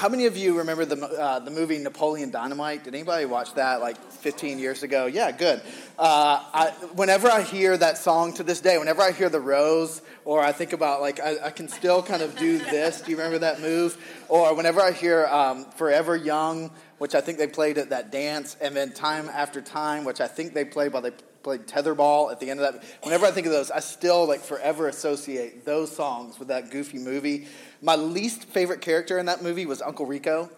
how many of you remember the, uh, the movie Napoleon Dynamite? Did anybody watch that like 15 years ago? Yeah, good. Uh, I, whenever I hear that song to this day, whenever I hear The Rose, or I think about like, I, I can still kind of do this. Do you remember that move? Or whenever I hear um, Forever Young, which I think they played at that dance, and then Time After Time, which I think they played while they played tetherball at the end of that. Whenever I think of those, I still like forever associate those songs with that goofy movie. My least favorite character in that movie was Uncle Rico.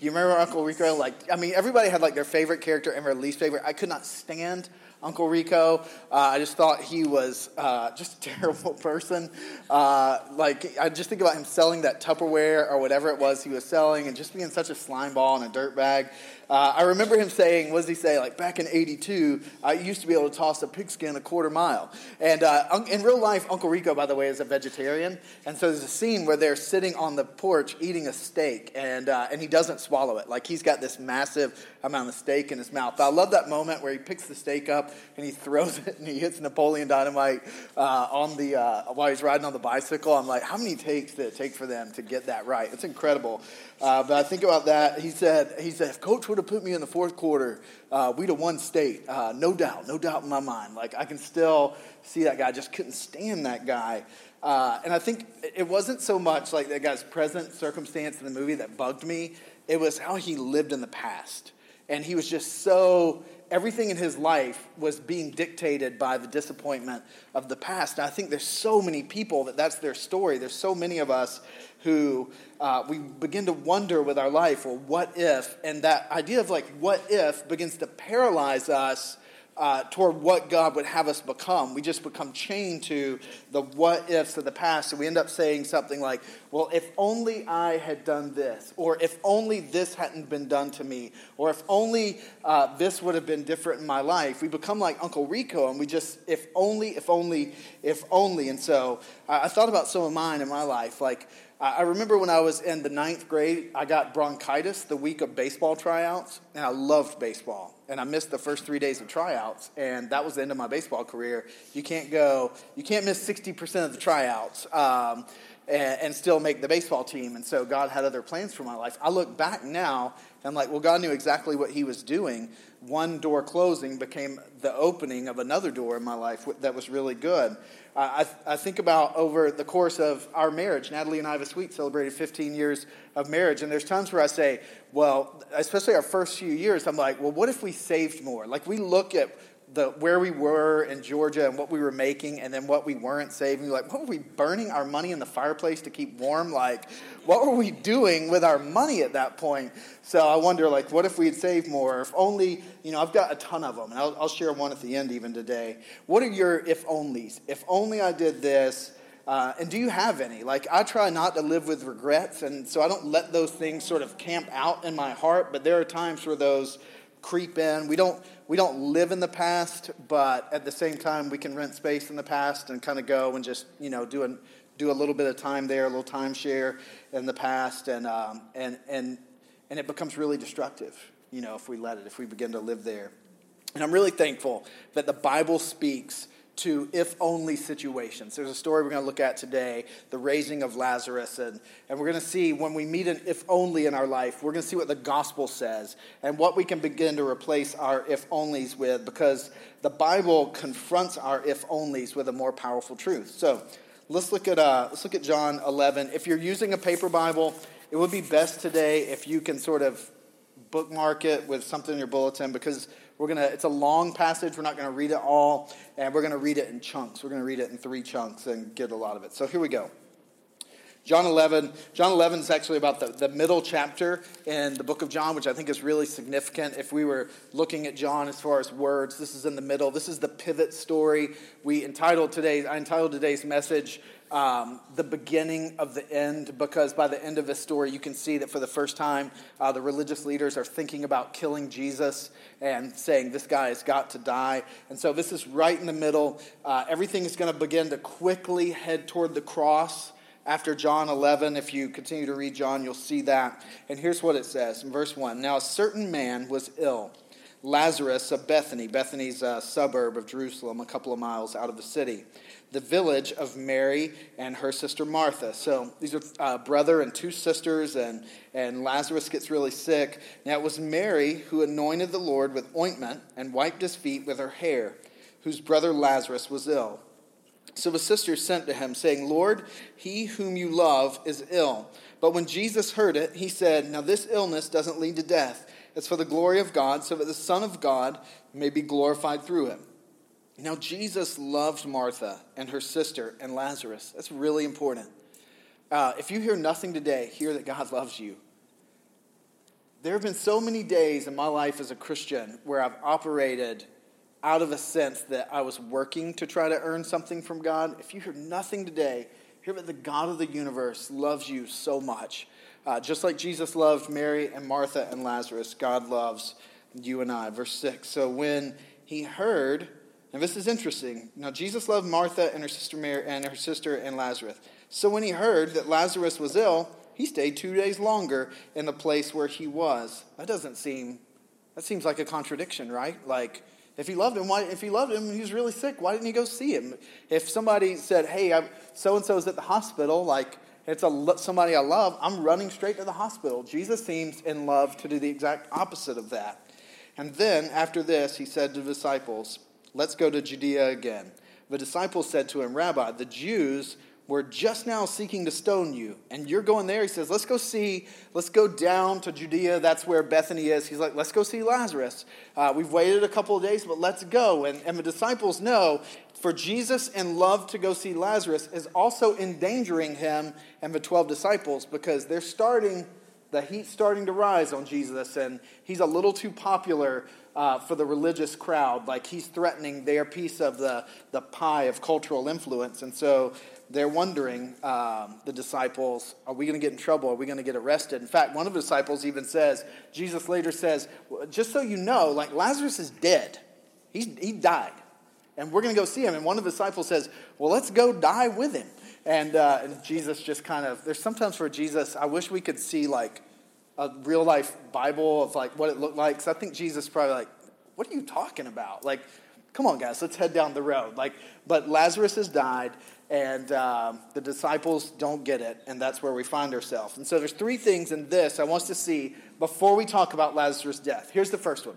You remember Uncle Rico? Like, I mean, everybody had like their favorite character and their least favorite. I could not stand Uncle Rico. Uh, I just thought he was uh, just a terrible person. Uh, like, I just think about him selling that Tupperware or whatever it was he was selling and just being such a slime ball and a dirtbag. Uh, I remember him saying, what does he say? Like back in 82, I used to be able to toss a pigskin a quarter mile. And uh, in real life, Uncle Rico, by the way, is a vegetarian. And so there's a scene where they're sitting on the porch eating a steak, and, uh, and he doesn't swallow it. Like he's got this massive amount of steak in his mouth. But I love that moment where he picks the steak up and he throws it and he hits Napoleon Dynamite uh, on the, uh, while he's riding on the bicycle. I'm like, how many takes did it take for them to get that right? It's incredible. Uh, but I think about that. He said, he said, coach would have put me in the fourth quarter, uh, we'd have won state. Uh, no doubt, no doubt in my mind. Like I can still see that guy. I just couldn't stand that guy. Uh, and I think it wasn't so much like that guy's present circumstance in the movie that bugged me. It was how he lived in the past. And he was just so everything in his life was being dictated by the disappointment of the past. And I think there's so many people that that's their story. There's so many of us who uh, we begin to wonder with our life, well, what if? And that idea of like, what if begins to paralyze us uh, toward what God would have us become. We just become chained to the what ifs of the past. So we end up saying something like, well, if only I had done this, or if only this hadn't been done to me, or if only uh, this would have been different in my life. We become like Uncle Rico, and we just, if only, if only, if only. And so I, I thought about some of mine in my life. Like, I remember when I was in the ninth grade, I got bronchitis the week of baseball tryouts, and I loved baseball. And I missed the first three days of tryouts, and that was the end of my baseball career. You can't go, you can't miss 60% of the tryouts um, and, and still make the baseball team. And so God had other plans for my life. I look back now, I'm like, well, God knew exactly what He was doing. One door closing became the opening of another door in my life that was really good. I, I think about over the course of our marriage, Natalie and I have a sweet celebrated 15 years of marriage. And there's times where I say, well, especially our first few years, I'm like, well, what if we saved more? Like we look at the where we were in Georgia and what we were making and then what we weren't saving. Like, what were we burning our money in the fireplace to keep warm? Like, what were we doing with our money at that point? So I wonder, like, what if we had saved more? If only, you know, I've got a ton of them, and I'll, I'll share one at the end even today. What are your if onlys? If only I did this. Uh, and do you have any? Like, I try not to live with regrets, and so I don't let those things sort of camp out in my heart, but there are times where those creep in. We don't we don't live in the past, but at the same time, we can rent space in the past and kind of go and just you know do a do a little bit of time there, a little timeshare in the past, and um, and and and it becomes really destructive. You know, if we let it, if we begin to live there. And I'm really thankful that the Bible speaks to if only situations. There's a story we're going to look at today, the raising of Lazarus. And, and we're going to see when we meet an if only in our life, we're going to see what the gospel says and what we can begin to replace our if onlys with because the Bible confronts our if onlys with a more powerful truth. So let's look at, uh, let's look at John 11. If you're using a paper Bible, it would be best today if you can sort of bookmark it with something in your bulletin because we're to, it's a long passage. We're not going to read it all, and we're going to read it in chunks. We're going to read it in three chunks and get a lot of it. So here we go. John 11. John 11 is actually about the, the middle chapter in the book of John, which I think is really significant. If we were looking at John as far as words, this is in the middle. This is the pivot story. We entitled today, I entitled today's message, um, the beginning of the end because by the end of this story, you can see that for the first time, uh, the religious leaders are thinking about killing Jesus and saying, This guy has got to die. And so this is right in the middle. Uh, everything is going to begin to quickly head toward the cross after John 11. If you continue to read John, you'll see that. And here's what it says in verse 1 Now a certain man was ill Lazarus of Bethany. Bethany's a suburb of Jerusalem, a couple of miles out of the city. The village of Mary and her sister Martha. So these are uh, brother and two sisters, and, and Lazarus gets really sick. Now it was Mary who anointed the Lord with ointment and wiped his feet with her hair, whose brother Lazarus was ill. So the sisters sent to him, saying, Lord, he whom you love is ill. But when Jesus heard it, he said, Now this illness doesn't lead to death. It's for the glory of God, so that the Son of God may be glorified through Now, Jesus loved Martha and her sister and Lazarus. That's really important. Uh, if you hear nothing today, hear that God loves you. There have been so many days in my life as a Christian where I've operated out of a sense that I was working to try to earn something from God. If you hear nothing today, hear that the God of the universe loves you so much. Uh, just like Jesus loved Mary and Martha and Lazarus, God loves you and I. Verse 6. So when he heard, and this is interesting. Now Jesus loved Martha and her sister Mary and her sister and Lazarus. So when he heard that Lazarus was ill, he stayed two days longer in the place where he was. That doesn't seem that seems like a contradiction, right? Like if he loved him, why, if he loved him, and he was really sick. Why didn't he go see him? If somebody said, "Hey, so and so is at the hospital," like it's a, somebody I love, I'm running straight to the hospital. Jesus seems in love to do the exact opposite of that. And then after this, he said to the disciples, "Let's go to Judea again." The disciples said to him, "Rabbi, the Jews." We're just now seeking to stone you. And you're going there. He says, Let's go see, let's go down to Judea. That's where Bethany is. He's like, Let's go see Lazarus. Uh, we've waited a couple of days, but let's go. And, and the disciples know for Jesus in love to go see Lazarus is also endangering him and the 12 disciples because they're starting, the heat's starting to rise on Jesus, and he's a little too popular uh, for the religious crowd. Like he's threatening their piece of the, the pie of cultural influence. And so they're wondering, um, the disciples, are we going to get in trouble? Are we going to get arrested? In fact, one of the disciples even says, Jesus later says, just so you know, like Lazarus is dead. He's, he died. And we're going to go see him. And one of the disciples says, well, let's go die with him. And, uh, and Jesus just kind of, there's sometimes for Jesus, I wish we could see like a real life Bible of like what it looked like. Because I think Jesus probably like, what are you talking about? Like, come on, guys, let's head down the road. Like, but Lazarus has died, and um, the disciples don't get it, and that's where we find ourselves. And so there's three things in this I want us to see before we talk about Lazarus' death. Here's the first one.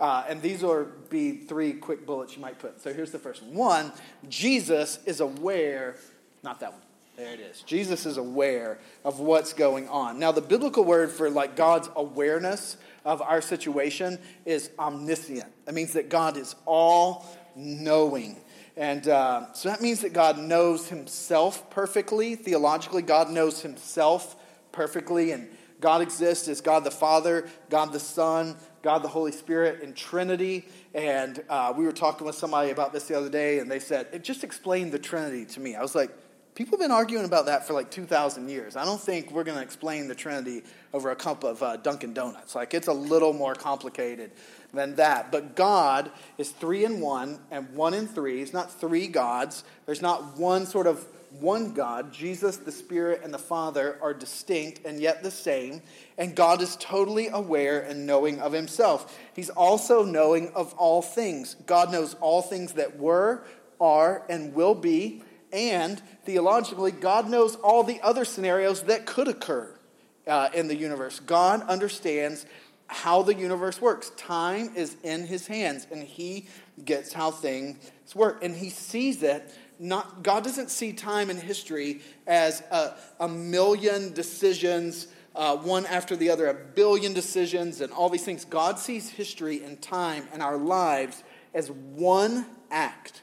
Uh, and these will be three quick bullets you might put. So here's the first one. One, Jesus is aware, not that one. There it is. Jesus is aware of what's going on. Now, the biblical word for like God's awareness of our situation is omniscient. That means that God is all knowing. And uh, so that means that God knows himself perfectly. Theologically, God knows himself perfectly. And God exists as God the Father, God the Son, God the Holy Spirit in Trinity. And uh, we were talking with somebody about this the other day, and they said, it just explained the Trinity to me. I was like, people have been arguing about that for like 2,000 years. I don't think we're going to explain the Trinity over a cup of uh, Dunkin' Donuts. Like, it's a little more complicated than that. But God is three in one and one in three. He's not three gods. There's not one sort of one God. Jesus, the Spirit, and the Father are distinct and yet the same. And God is totally aware and knowing of himself. He's also knowing of all things. God knows all things that were, are, and will be. And theologically, God knows all the other scenarios that could occur uh, in the universe. God understands how the universe works. Time is in his hands, and he gets how things work. And he sees it. Not, God doesn't see time and history as a, a million decisions, uh, one after the other, a billion decisions, and all these things. God sees history and time and our lives as one act.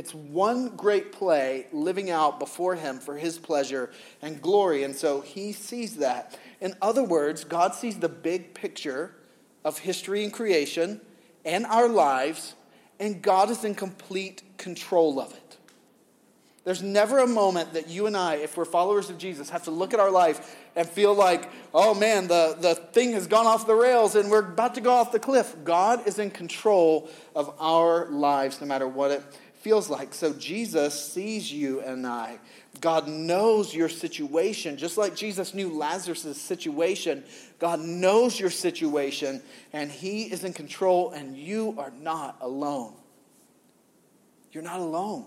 It's one great play living out before Him for His pleasure and glory. And so He sees that. In other words, God sees the big picture of history and creation and our lives, and God is in complete control of it. There's never a moment that you and I, if we're followers of Jesus, have to look at our life and feel like, oh man, the, the thing has gone off the rails and we're about to go off the cliff. God is in control of our lives no matter what it feels like. So Jesus sees you and I. God knows your situation. Just like Jesus knew Lazarus' situation, God knows your situation, and He is in control, and you are not alone. You're not alone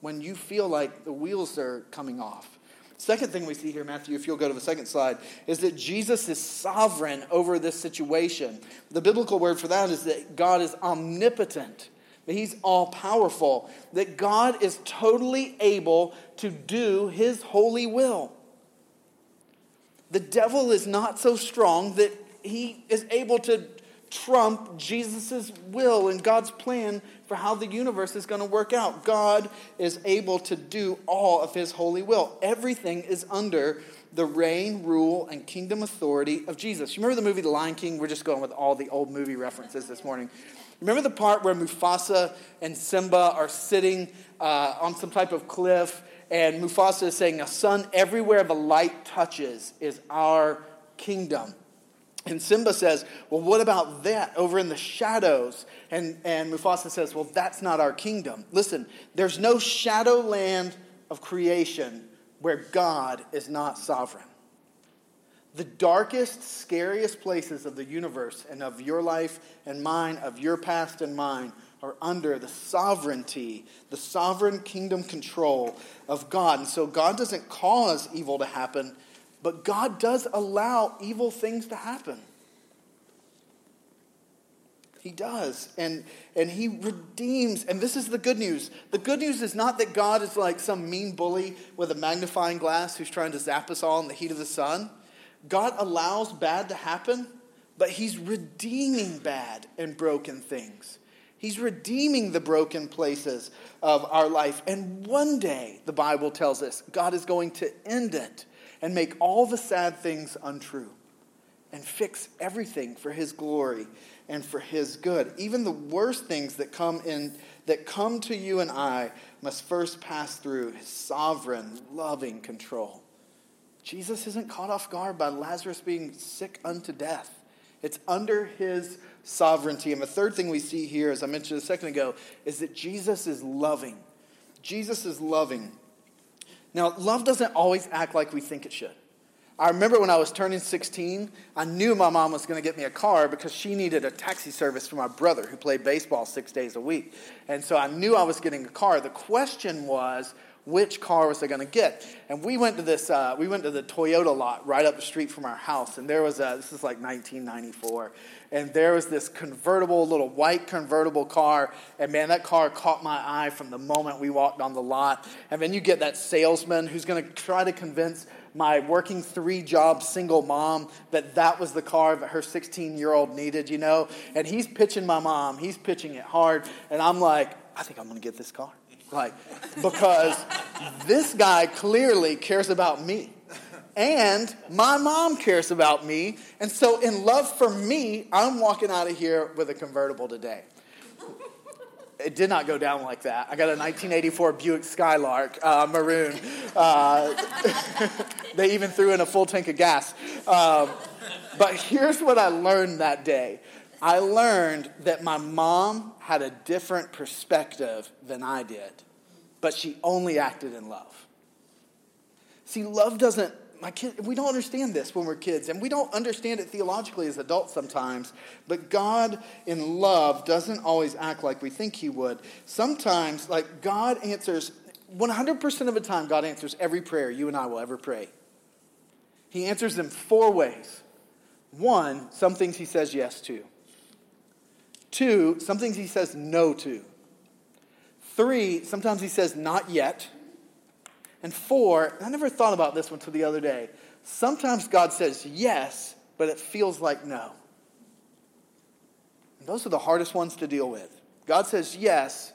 when you feel like the wheels are coming off. Second thing we see here, Matthew, if you'll go to the second slide, is that Jesus is sovereign over this situation. The biblical word for that is that God is omnipotent, that He's all powerful, that God is totally able to do His holy will. The devil is not so strong that he is able to trump Jesus' will and God's plan for how the universe is going to work out. God is able to do all of his holy will. Everything is under the reign, rule, and kingdom authority of Jesus. You remember the movie The Lion King? We're just going with all the old movie references this morning. Remember the part where Mufasa and Simba are sitting uh, on some type of cliff, and Mufasa is saying, A sun everywhere the light touches is our kingdom. And Simba says, Well, what about that over in the shadows? And, and Mufasa says, Well, that's not our kingdom. Listen, there's no shadow land of creation where God is not sovereign. The darkest, scariest places of the universe and of your life and mine, of your past and mine, are under the sovereignty, the sovereign kingdom control of God. And so God doesn't cause evil to happen, but God does allow evil things to happen. He does. And, and he redeems. And this is the good news. The good news is not that God is like some mean bully with a magnifying glass who's trying to zap us all in the heat of the sun. God allows bad to happen, but he's redeeming bad and broken things. He's redeeming the broken places of our life. And one day, the Bible tells us, God is going to end it and make all the sad things untrue and fix everything for his glory and for his good. Even the worst things that come in that come to you and I must first pass through his sovereign, loving control. Jesus isn't caught off guard by Lazarus being sick unto death. It's under his sovereignty. And the third thing we see here, as I mentioned a second ago, is that Jesus is loving. Jesus is loving. Now, love doesn't always act like we think it should. I remember when I was turning 16, I knew my mom was going to get me a car because she needed a taxi service for my brother who played baseball six days a week. And so I knew I was getting a car. The question was, which car was I going to get? And we went to this, uh, we went to the Toyota lot right up the street from our house. And there was a, this is like 1994. And there was this convertible, little white convertible car. And man, that car caught my eye from the moment we walked on the lot. And then you get that salesman who's going to try to convince my working three job single mom that that was the car that her 16 year old needed, you know? And he's pitching my mom, he's pitching it hard. And I'm like, I think I'm going to get this car. Like, because this guy clearly cares about me. And my mom cares about me. And so, in love for me, I'm walking out of here with a convertible today. It did not go down like that. I got a 1984 Buick Skylark, uh, maroon. Uh, they even threw in a full tank of gas. Um, but here's what I learned that day I learned that my mom had a different perspective than I did, but she only acted in love. See, love doesn't, my kid, we don't understand this when we're kids, and we don't understand it theologically as adults sometimes, but God in love doesn't always act like we think He would. Sometimes, like, God answers, 100% of the time, God answers every prayer you and I will ever pray. He answers them four ways. One, some things He says yes to. Two, some things he says no to. Three, sometimes he says not yet. And four, I never thought about this one until the other day. Sometimes God says yes, but it feels like no. And those are the hardest ones to deal with. God says yes,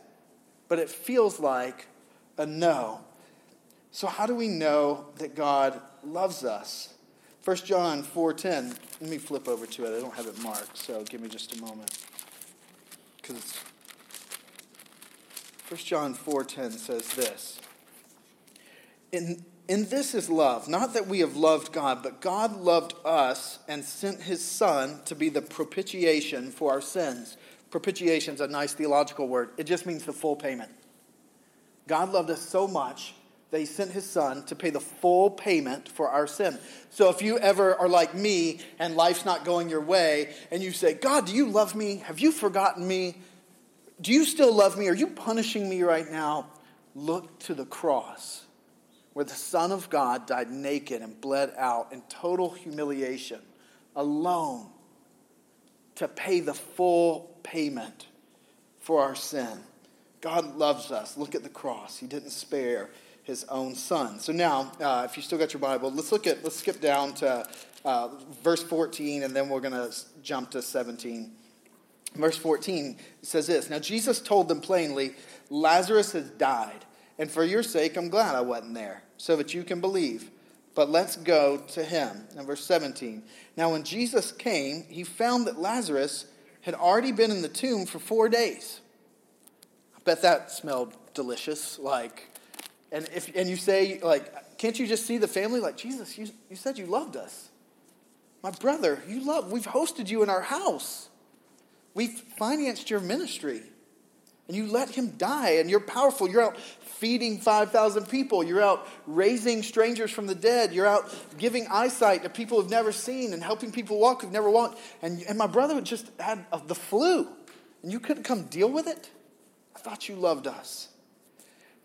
but it feels like a no. So how do we know that God loves us? 1 John 4:10. Let me flip over to it. I don't have it marked, so give me just a moment because 1 John 4:10 says this. In, in this is love, not that we have loved God, but God loved us and sent his Son to be the propitiation for our sins. Propitiation is a nice theological word. It just means the full payment. God loved us so much that he sent his son to pay the full payment for our sin. So if you ever are like me and life's not going your way and you say, God, do you love me? Have you forgotten me? Do you still love me? Are you punishing me right now? Look to the cross where the Son of God died naked and bled out in total humiliation, alone, to pay the full payment for our sin. God loves us. Look at the cross. He didn't spare his own son. So now, uh, if you still got your Bible, let's look at let's skip down to uh, verse 14, and then we're going to jump to 17. Verse 14 says this Now Jesus told them plainly, Lazarus has died, and for your sake I'm glad I wasn't there, so that you can believe. But let's go to him. And verse 17. Now when Jesus came, he found that Lazarus had already been in the tomb for four days. I bet that smelled delicious. Like, and if and you say, like, can't you just see the family? Like, Jesus, you, you said you loved us. My brother, you love, we've hosted you in our house. We've financed your ministry. And you let him die, and you're powerful. You're out feeding 5,000 people. You're out raising strangers from the dead. You're out giving eyesight to people who've never seen and helping people walk who've never walked. And, and my brother just had uh, the flu, and you couldn't come deal with it? I thought you loved us.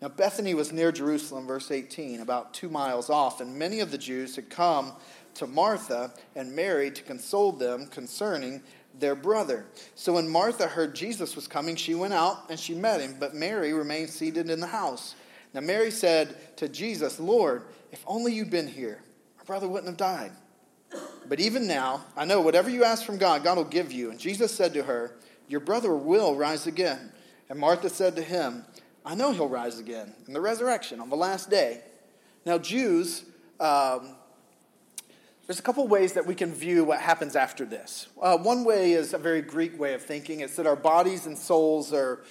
Now, Bethany was near Jerusalem, verse 18, about two miles off, and many of the Jews had come to Martha and Mary to console them concerning their brother. So when Martha heard Jesus was coming, she went out and she met him, but Mary remained seated in the house. Now, Mary said to Jesus, Lord, if only you'd been here, our brother wouldn't have died. But even now, I know whatever you ask from God, God will give you. And Jesus said to her, Your brother will rise again. And Martha said to him, I know he'll rise again in the resurrection on the last day. Now, Jews, um, there's a couple ways that we can view what happens after this. Uh, one way is a very Greek way of thinking. It's that our bodies and souls are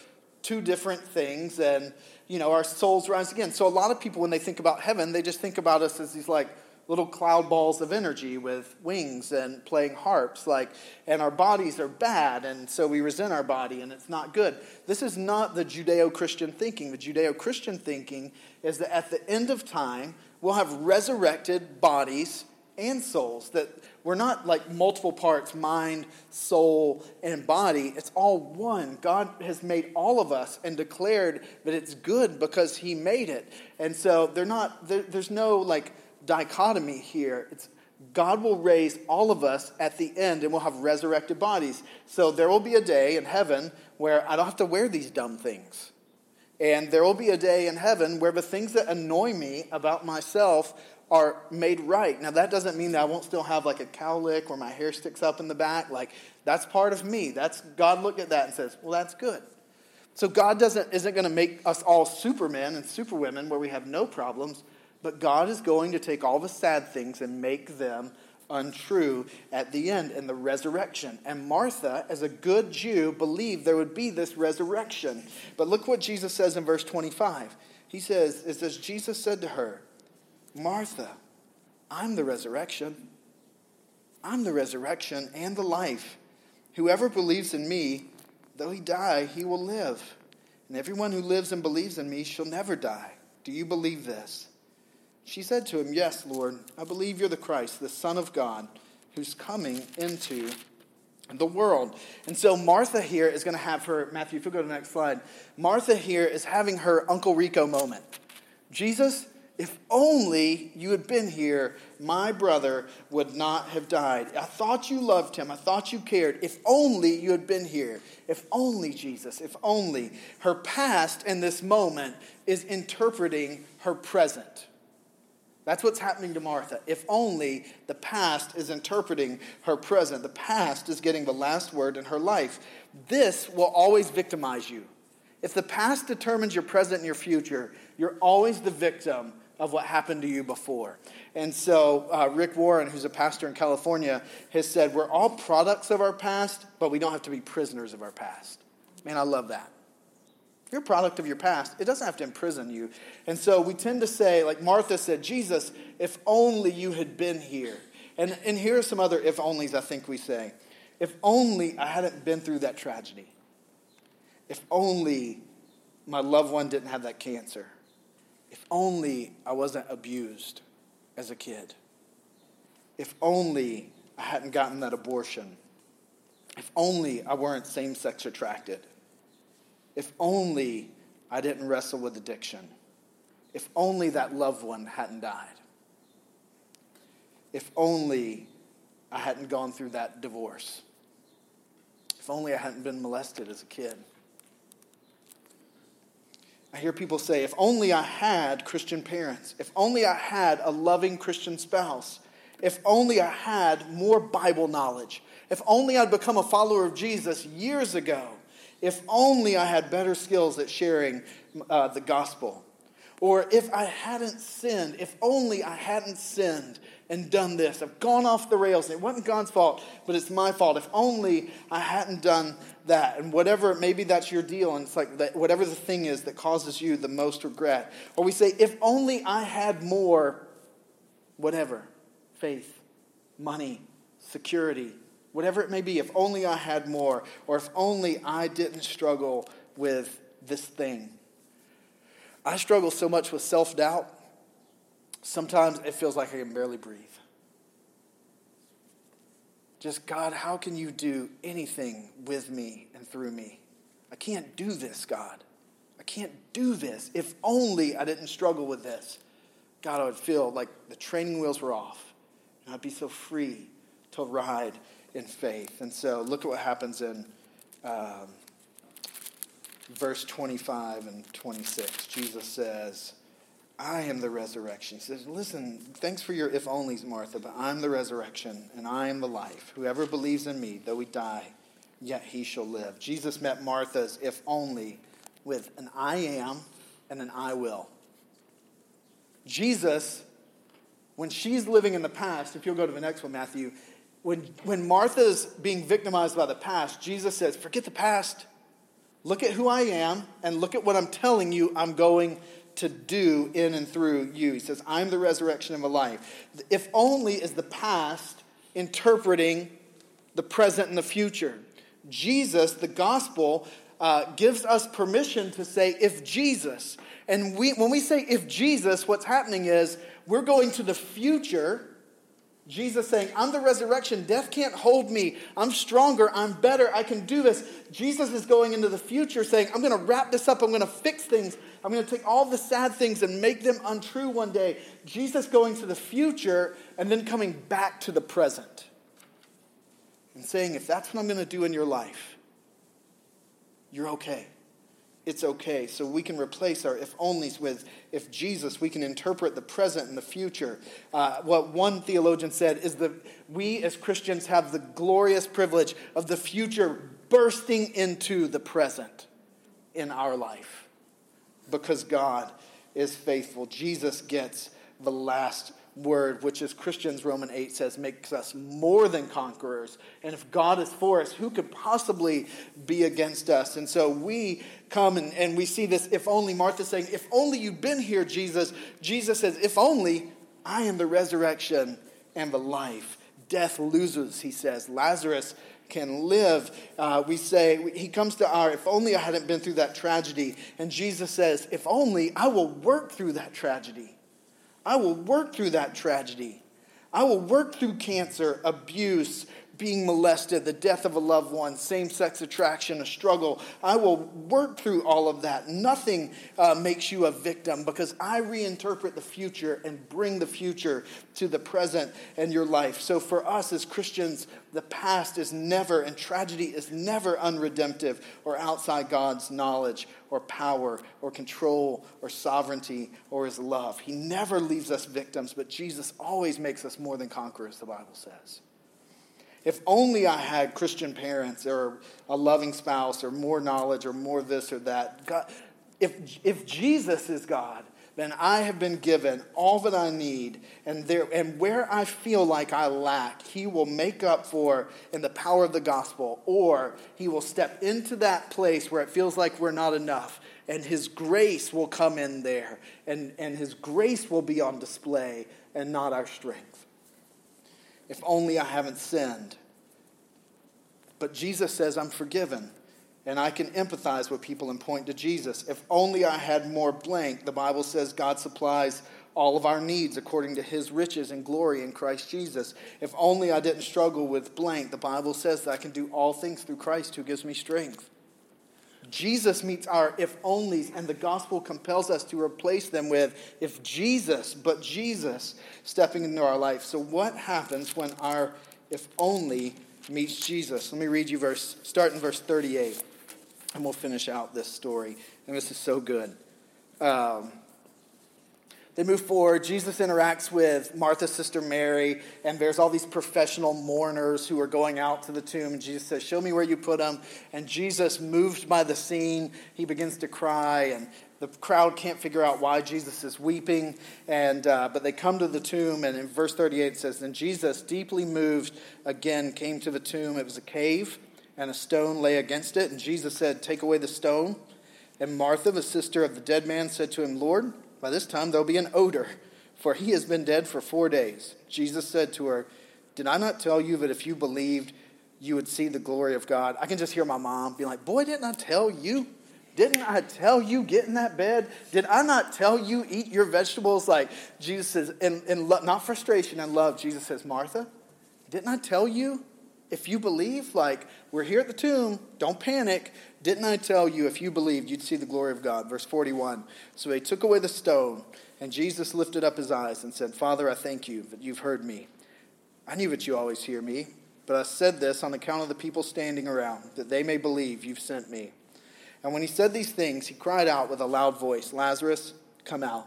two different things, and you know our souls rise again. So a lot of people, when they think about heaven, they just think about us as these like little cloud balls of energy with wings and playing harps like and our bodies are bad and so we resent our body and it's not good. This is not the judeo-christian thinking. The judeo-christian thinking is that at the end of time we'll have resurrected bodies and souls that we're not like multiple parts mind soul and body. It's all one. God has made all of us and declared that it's good because he made it. And so they're not there, there's no like dichotomy here. It's God will raise all of us at the end and we'll have resurrected bodies. So there will be a day in heaven where I don't have to wear these dumb things. And there will be a day in heaven where the things that annoy me about myself are made right. Now that doesn't mean that I won't still have like a cowlick or my hair sticks up in the back. Like that's part of me. That's God looked at that and says, "Well, that's good." So God doesn't isn't going to make us all supermen and superwomen where we have no problems. But God is going to take all the sad things and make them untrue at the end in the resurrection. And Martha, as a good Jew, believed there would be this resurrection. But look what Jesus says in verse 25. He says, It says, Jesus said to her, Martha, I'm the resurrection. I'm the resurrection and the life. Whoever believes in me, though he die, he will live. And everyone who lives and believes in me shall never die. Do you believe this? She said to him, Yes, Lord, I believe you're the Christ, the Son of God, who's coming into the world. And so Martha here is going to have her, Matthew, if you go to the next slide, Martha here is having her Uncle Rico moment. Jesus, if only you had been here, my brother would not have died. I thought you loved him. I thought you cared. If only you had been here. If only, Jesus, if only. Her past in this moment is interpreting her present. That's what's happening to Martha. If only the past is interpreting her present, the past is getting the last word in her life. This will always victimize you. If the past determines your present and your future, you're always the victim of what happened to you before. And so, uh, Rick Warren, who's a pastor in California, has said, We're all products of our past, but we don't have to be prisoners of our past. Man, I love that. You're a product of your past. It doesn't have to imprison you. And so we tend to say, like Martha said, Jesus, if only you had been here. And, and here are some other if onlys I think we say. If only I hadn't been through that tragedy. If only my loved one didn't have that cancer. If only I wasn't abused as a kid. If only I hadn't gotten that abortion. If only I weren't same sex attracted. If only I didn't wrestle with addiction. If only that loved one hadn't died. If only I hadn't gone through that divorce. If only I hadn't been molested as a kid. I hear people say, if only I had Christian parents, if only I had a loving Christian spouse, if only I had more Bible knowledge, if only I'd become a follower of Jesus years ago, if only I had better skills at sharing uh, the gospel, or if I hadn't sinned, if only I hadn't sinned and done this. I've gone off the rails. It wasn't God's fault, but it's my fault. If only I hadn't done that. And whatever, maybe that's your deal. And it's like that, whatever the thing is that causes you the most regret. Or we say, if only I had more, whatever faith, money, security, whatever it may be. If only I had more. Or if only I didn't struggle with this thing. I struggle so much with self doubt Sometimes it feels like I can barely breathe. Just, God, how can you do anything with me and through me? I can't do this, God. I can't do this. If only I didn't struggle with this. God, I would feel like the training wheels were off, and I'd be so free to ride in faith. And so, look at what happens in um, verse 25 and 26. Jesus says, I am the resurrection. He says, Listen, thanks for your if onlys, Martha, but I'm the resurrection and I am the life. Whoever believes in me, though he die, yet he shall live. Jesus met Martha's if only with an I am and an I will. Jesus, when she's living in the past, if you'll go to the next one, Matthew, when, when Martha's being victimized by the past, Jesus says, Forget the past. Look at who I am and look at what I'm telling you I'm going to do in and through you. He says, I'm the resurrection and the life. If only is the past interpreting the present and the future. Jesus, the gospel, uh, gives us permission to say, if Jesus. And we, when we say if Jesus, what's happening is we're going to the future Jesus saying, I'm the resurrection. Death can't hold me. I'm stronger. I'm better. I can do this. Jesus is going into the future saying, I'm going to wrap this up. I'm going to fix things. I'm going to take all the sad things and make them untrue one day. Jesus going to the future and then coming back to the present and saying, if that's what I'm going to do in your life, you're okay it's okay. So we can replace our if onlys with if Jesus. We can interpret the present and the future. Uh, what one theologian said is that we as Christians have the glorious privilege of the future bursting into the present in our life because God is faithful. Jesus gets the last word, which as Christians, Roman 8 says, makes us more than conquerors. And if God is for us, who could possibly be against us? And so we come and, and we see this, if only, Martha saying, if only you'd been here, Jesus. Jesus says, if only I am the resurrection and the life. Death loses, he says. Lazarus can live. Uh, we say, he comes to our, if only I hadn't been through that tragedy. And Jesus says, if only I will work through that tragedy. I will work through that tragedy. I will work through cancer, abuse, being molested, the death of a loved one, same sex attraction, a struggle. I will work through all of that. Nothing uh, makes you a victim because I reinterpret the future and bring the future to the present and your life. So for us as Christians, the past is never, and tragedy is never unredemptive or outside God's knowledge or power or control or sovereignty or his love. He never leaves us victims, but Jesus always makes us more than conquerors, the Bible says. If only I had Christian parents or a loving spouse or more knowledge or more this or that. God, if, if Jesus is God, then I have been given all that I need, and, there, and where I feel like I lack, He will make up for in the power of the gospel, or He will step into that place where it feels like we're not enough, and His grace will come in there, and, and His grace will be on display, and not our strength. If only I haven't sinned. But Jesus says, I'm forgiven. and I can empathize with people and point to Jesus. If only I had more blank, the Bible says God supplies all of our needs according to his riches and glory in Christ Jesus. If only I didn't struggle with blank, the Bible says that I can do all things through Christ who gives me strength. Jesus meets our if onlys, and the gospel compels us to replace them with if Jesus, but Jesus stepping into our life. So, what happens when our if only meets Jesus? Let me read you verse, start in verse 38, and we'll finish out this story. And this is so good. Um, they move forward. Jesus interacts with Martha's sister Mary, and there's all these professional mourners who are going out to the tomb. And Jesus says, Show me where you put them. And Jesus, moved by the scene, he begins to cry, and the crowd can't figure out why Jesus is weeping. And, uh, but they come to the tomb, and in verse 38 it says, Then Jesus, deeply moved, again came to the tomb. It was a cave, and a stone lay against it. And Jesus said, Take away the stone. And Martha, the sister of the dead man, said to him, Lord, by this time there'll be an odor, for he has been dead for four days. Jesus said to her, Did I not tell you that if you believed, you would see the glory of God? I can just hear my mom being like, Boy, didn't I tell you? Didn't I tell you get in that bed? Did I not tell you eat your vegetables? Like Jesus says, in, in lo- not frustration and love, Jesus says, Martha, didn't I tell you? If you believe, like we're here at the tomb, don't panic. Didn't I tell you if you believed, you'd see the glory of God? Verse 41. So they took away the stone, and Jesus lifted up his eyes and said, Father, I thank you that you've heard me. I knew that you always hear me, but I said this on account of the people standing around, that they may believe you've sent me. And when he said these things, he cried out with a loud voice, Lazarus, come out.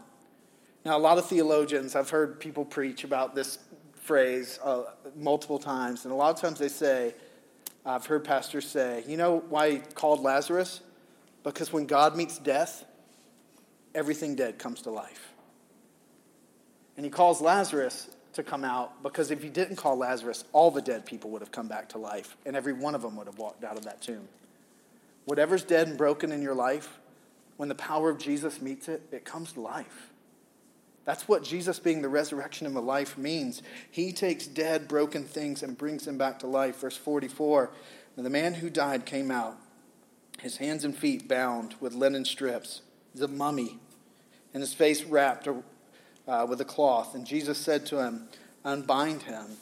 Now, a lot of theologians, I've heard people preach about this phrase uh, multiple times, and a lot of times they say, I've heard pastors say, you know why he called Lazarus? Because when God meets death, everything dead comes to life. And he calls Lazarus to come out because if he didn't call Lazarus, all the dead people would have come back to life, and every one of them would have walked out of that tomb. Whatever's dead and broken in your life, when the power of Jesus meets it, it comes to life. That's what Jesus being the resurrection and the life means. He takes dead, broken things and brings them back to life. Verse 44 The man who died came out, his hands and feet bound with linen strips, the mummy, and his face wrapped uh, with a cloth. And Jesus said to him, Unbind him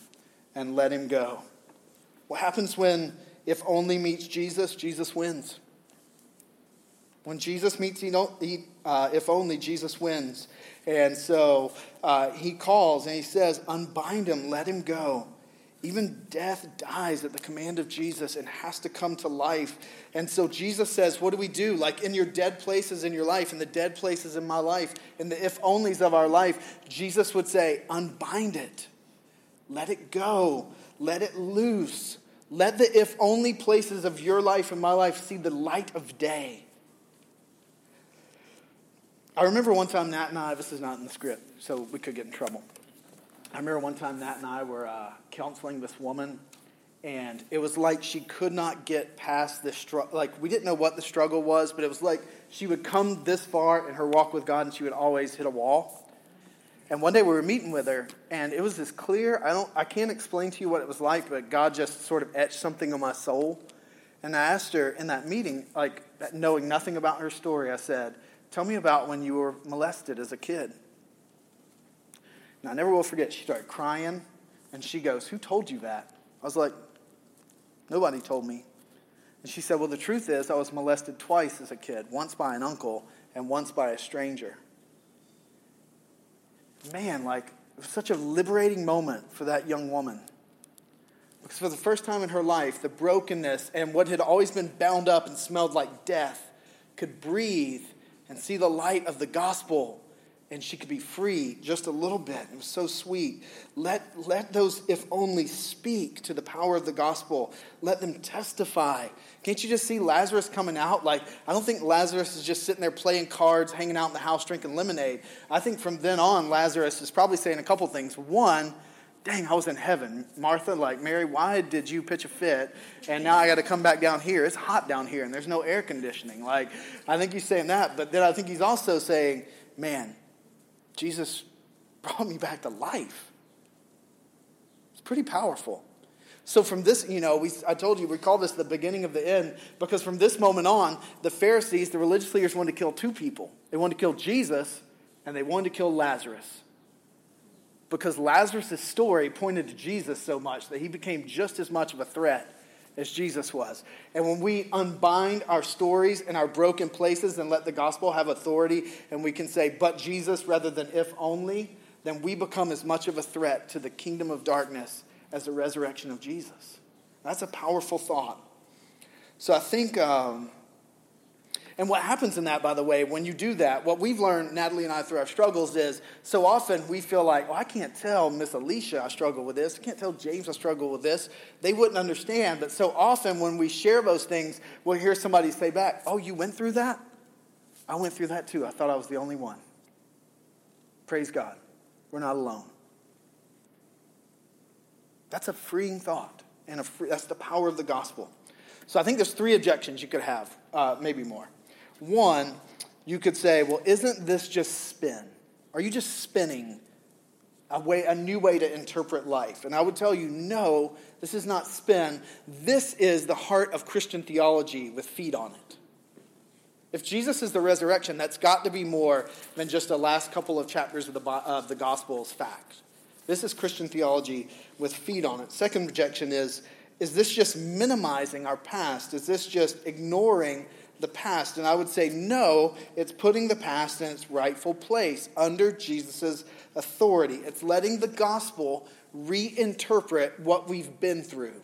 and let him go. What happens when, if only meets Jesus, Jesus wins? When Jesus meets, he uh, if only Jesus wins. And so uh, he calls and he says, Unbind him, let him go. Even death dies at the command of Jesus and has to come to life. And so Jesus says, What do we do? Like in your dead places in your life, in the dead places in my life, in the if onlys of our life, Jesus would say, Unbind it. Let it go. Let it loose. Let the if only places of your life and my life see the light of day. I remember one time Nat and I, this is not in the script, so we could get in trouble. I remember one time Nat and I were uh, counseling this woman, and it was like she could not get past this struggle. Like, we didn't know what the struggle was, but it was like she would come this far in her walk with God, and she would always hit a wall. And one day we were meeting with her, and it was this clear. I don't, I can't explain to you what it was like, but God just sort of etched something on my soul. And I asked her in that meeting, like knowing nothing about her story, I said, Tell me about when you were molested as a kid. And I never will forget, she started crying, and she goes, Who told you that? I was like, Nobody told me. And she said, Well, the truth is, I was molested twice as a kid once by an uncle and once by a stranger. Man, like, it was such a liberating moment for that young woman. Because for the first time in her life, the brokenness and what had always been bound up and smelled like death could breathe and see the light of the gospel and she could be free just a little bit. It was so sweet. Let, let those, if only, speak to the power of the gospel. Let them testify. Can't you just see Lazarus coming out? Like, I don't think Lazarus is just sitting there playing cards, hanging out in the house, drinking lemonade. I think from then on, Lazarus is probably saying a couple things. One, dang, I was in heaven. Martha, like, Mary, why did you pitch a fit? And now I got to come back down here. It's hot down here and there's no air conditioning. Like, I think he's saying that. But then I think he's also saying, man, Jesus brought me back to life. It's pretty powerful. So from this, you know, we, I told you we call this the beginning of the end because from this moment on, the Pharisees, the religious leaders, wanted to kill two people. They wanted to kill Jesus and they wanted to kill Lazarus. Because Lazarus' story pointed to Jesus so much that he became just as much of a threat as Jesus was. And when we unbind our stories and our broken places and let the gospel have authority and we can say, but Jesus rather than if only, then we become as much of a threat to the kingdom of darkness as the resurrection of Jesus. That's a powerful thought. So I think, um, and what happens in that, by the way, when you do that, what we've learned, Natalie and I, through our struggles is so often we feel like, oh, I can't tell Miss Alicia I struggle with this. I can't tell James I struggle with this. They wouldn't understand. But so often when we share those things, we'll hear somebody say back, oh, you went through that? I went through that too. I thought I was the only one. Praise God. We're not alone. That's a freeing thought, and free, that's the power of the gospel. So I think there's three objections you could have, uh, maybe more. One, you could say, well, isn't this just spin? Are you just spinning a, way, a new way to interpret life? And I would tell you, no, this is not spin. This is the heart of Christian theology with feet on it. If Jesus is the resurrection, that's got to be more than just the last couple of chapters of the, of the Gospels fact. This is Christian theology with feet on it. Second objection is is this just minimizing our past? Is this just ignoring the past? And I would say no, it's putting the past in its rightful place under Jesus' authority. It's letting the gospel reinterpret what we've been through.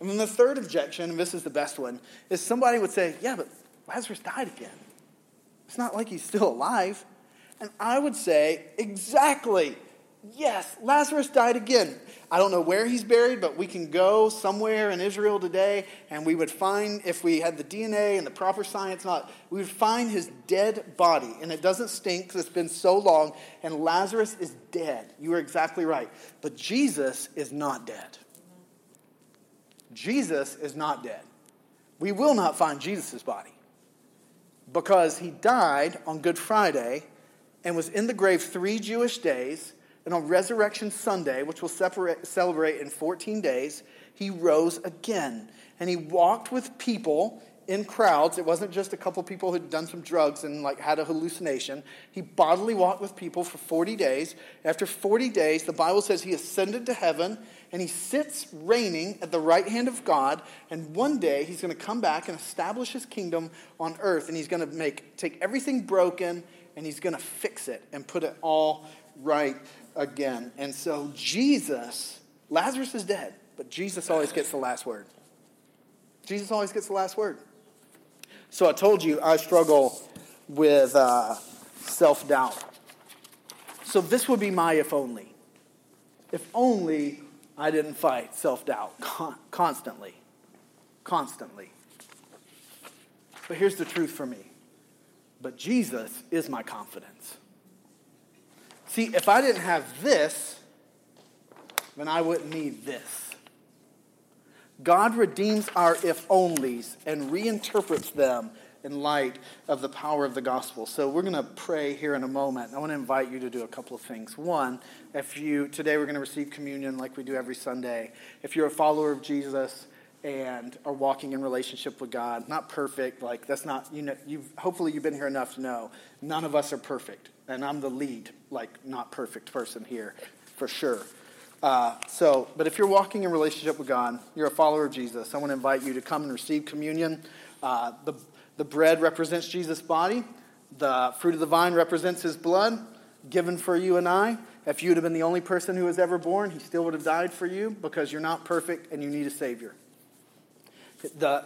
And then the third objection, and this is the best one, is somebody would say, yeah, but Lazarus died again. It's not like he's still alive. And I would say, exactly. Yes, Lazarus died again. I don't know where he's buried, but we can go somewhere in Israel today and we would find, if we had the DNA and the proper science, not, we would find his dead body. And it doesn't stink because it's been so long, and Lazarus is dead. You are exactly right. But Jesus is not dead. Jesus is not dead. We will not find Jesus' body because he died on Good Friday and was in the grave three Jewish days and on Resurrection Sunday, which we'll separate, celebrate in 14 days, he rose again. And he walked with people in crowds. It wasn't just a couple people who'd done some drugs and like had a hallucination. He bodily walked with people for 40 days. After 40 days, the Bible says he ascended to heaven and he sits reigning at the right hand of God. And one day he's going to come back and establish his kingdom on earth. And he's going to make take everything broken and he's going to fix it and put it all right again. And so Jesus, Lazarus is dead, but Jesus always gets the last word. Jesus always gets the last word. So I told you I struggle with uh, self doubt. So this would be my if only. If only I didn't fight self doubt con- constantly. Constantly. But here's the truth for me. But Jesus is my confidence. See, if I didn't have this, then I wouldn't need this. God redeems our if onlys and reinterprets them in light of the power of the gospel. So we're going to pray here in a moment. I want to invite you to do a couple of things. One, if you today we're going to receive communion like we do every Sunday. If you're a follower of Jesus and are walking in relationship with God, not perfect, like that's not you know you've hopefully you've been here enough to know none of us are perfect and I'm the lead, like not perfect person here, for sure. Uh, so, but if you're walking in relationship with God, you're a follower of Jesus. I want to invite you to come and receive communion. Uh, the the bread represents Jesus' body. The fruit of the vine represents His blood, given for you and I. If you would have been the only person who was ever born, He still would have died for you because you're not perfect and you need a Savior. The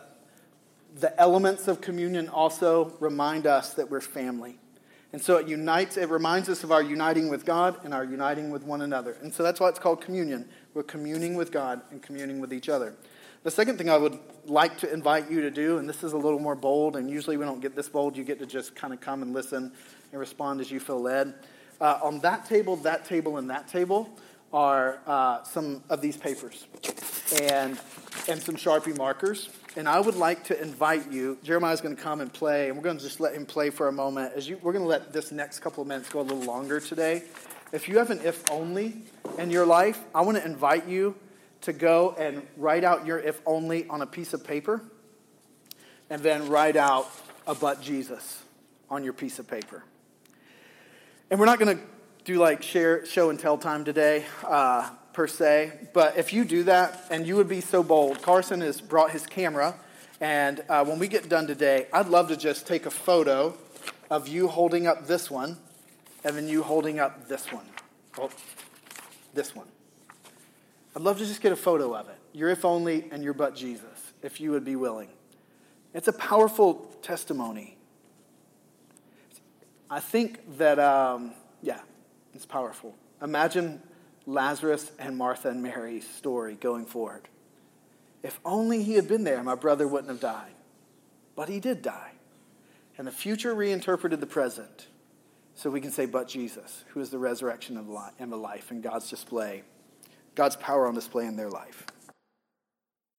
the elements of communion also remind us that we're family. And so it unites, it reminds us of our uniting with God and our uniting with one another. And so that's why it's called communion. We're communing with God and communing with each other. The second thing I would like to invite you to do, and this is a little more bold, and usually we don't get this bold, you get to just kind of come and listen and respond as you feel led. Uh, on that table, that table, and that table are uh, some of these papers and, and some Sharpie markers. And I would like to invite you. Jeremiah's going to come and play, and we're going to just let him play for a moment. As you, we're going to let this next couple of minutes go a little longer today. If you have an if only in your life, I want to invite you to go and write out your if only on a piece of paper and then write out a but Jesus on your piece of paper. And we're not going to do like share, show and tell time today, uh, per se, but if you do that and you would be so bold, Carson has brought his camera, and uh, when we get done today, I'd love to just take a photo of you holding up this one and then you holding up this one. Oh, this one. I'd love to just get a photo of it. Your if only and your but Jesus, if you would be willing. It's a powerful testimony. I think that, um, yeah, it's powerful. Imagine Lazarus and Martha and Mary's story going forward. If only he had been there, my brother wouldn't have died. But he did die. And the future reinterpreted the present. So we can say, but Jesus, who is the resurrection and the life, and God's display, God's power on display in their life.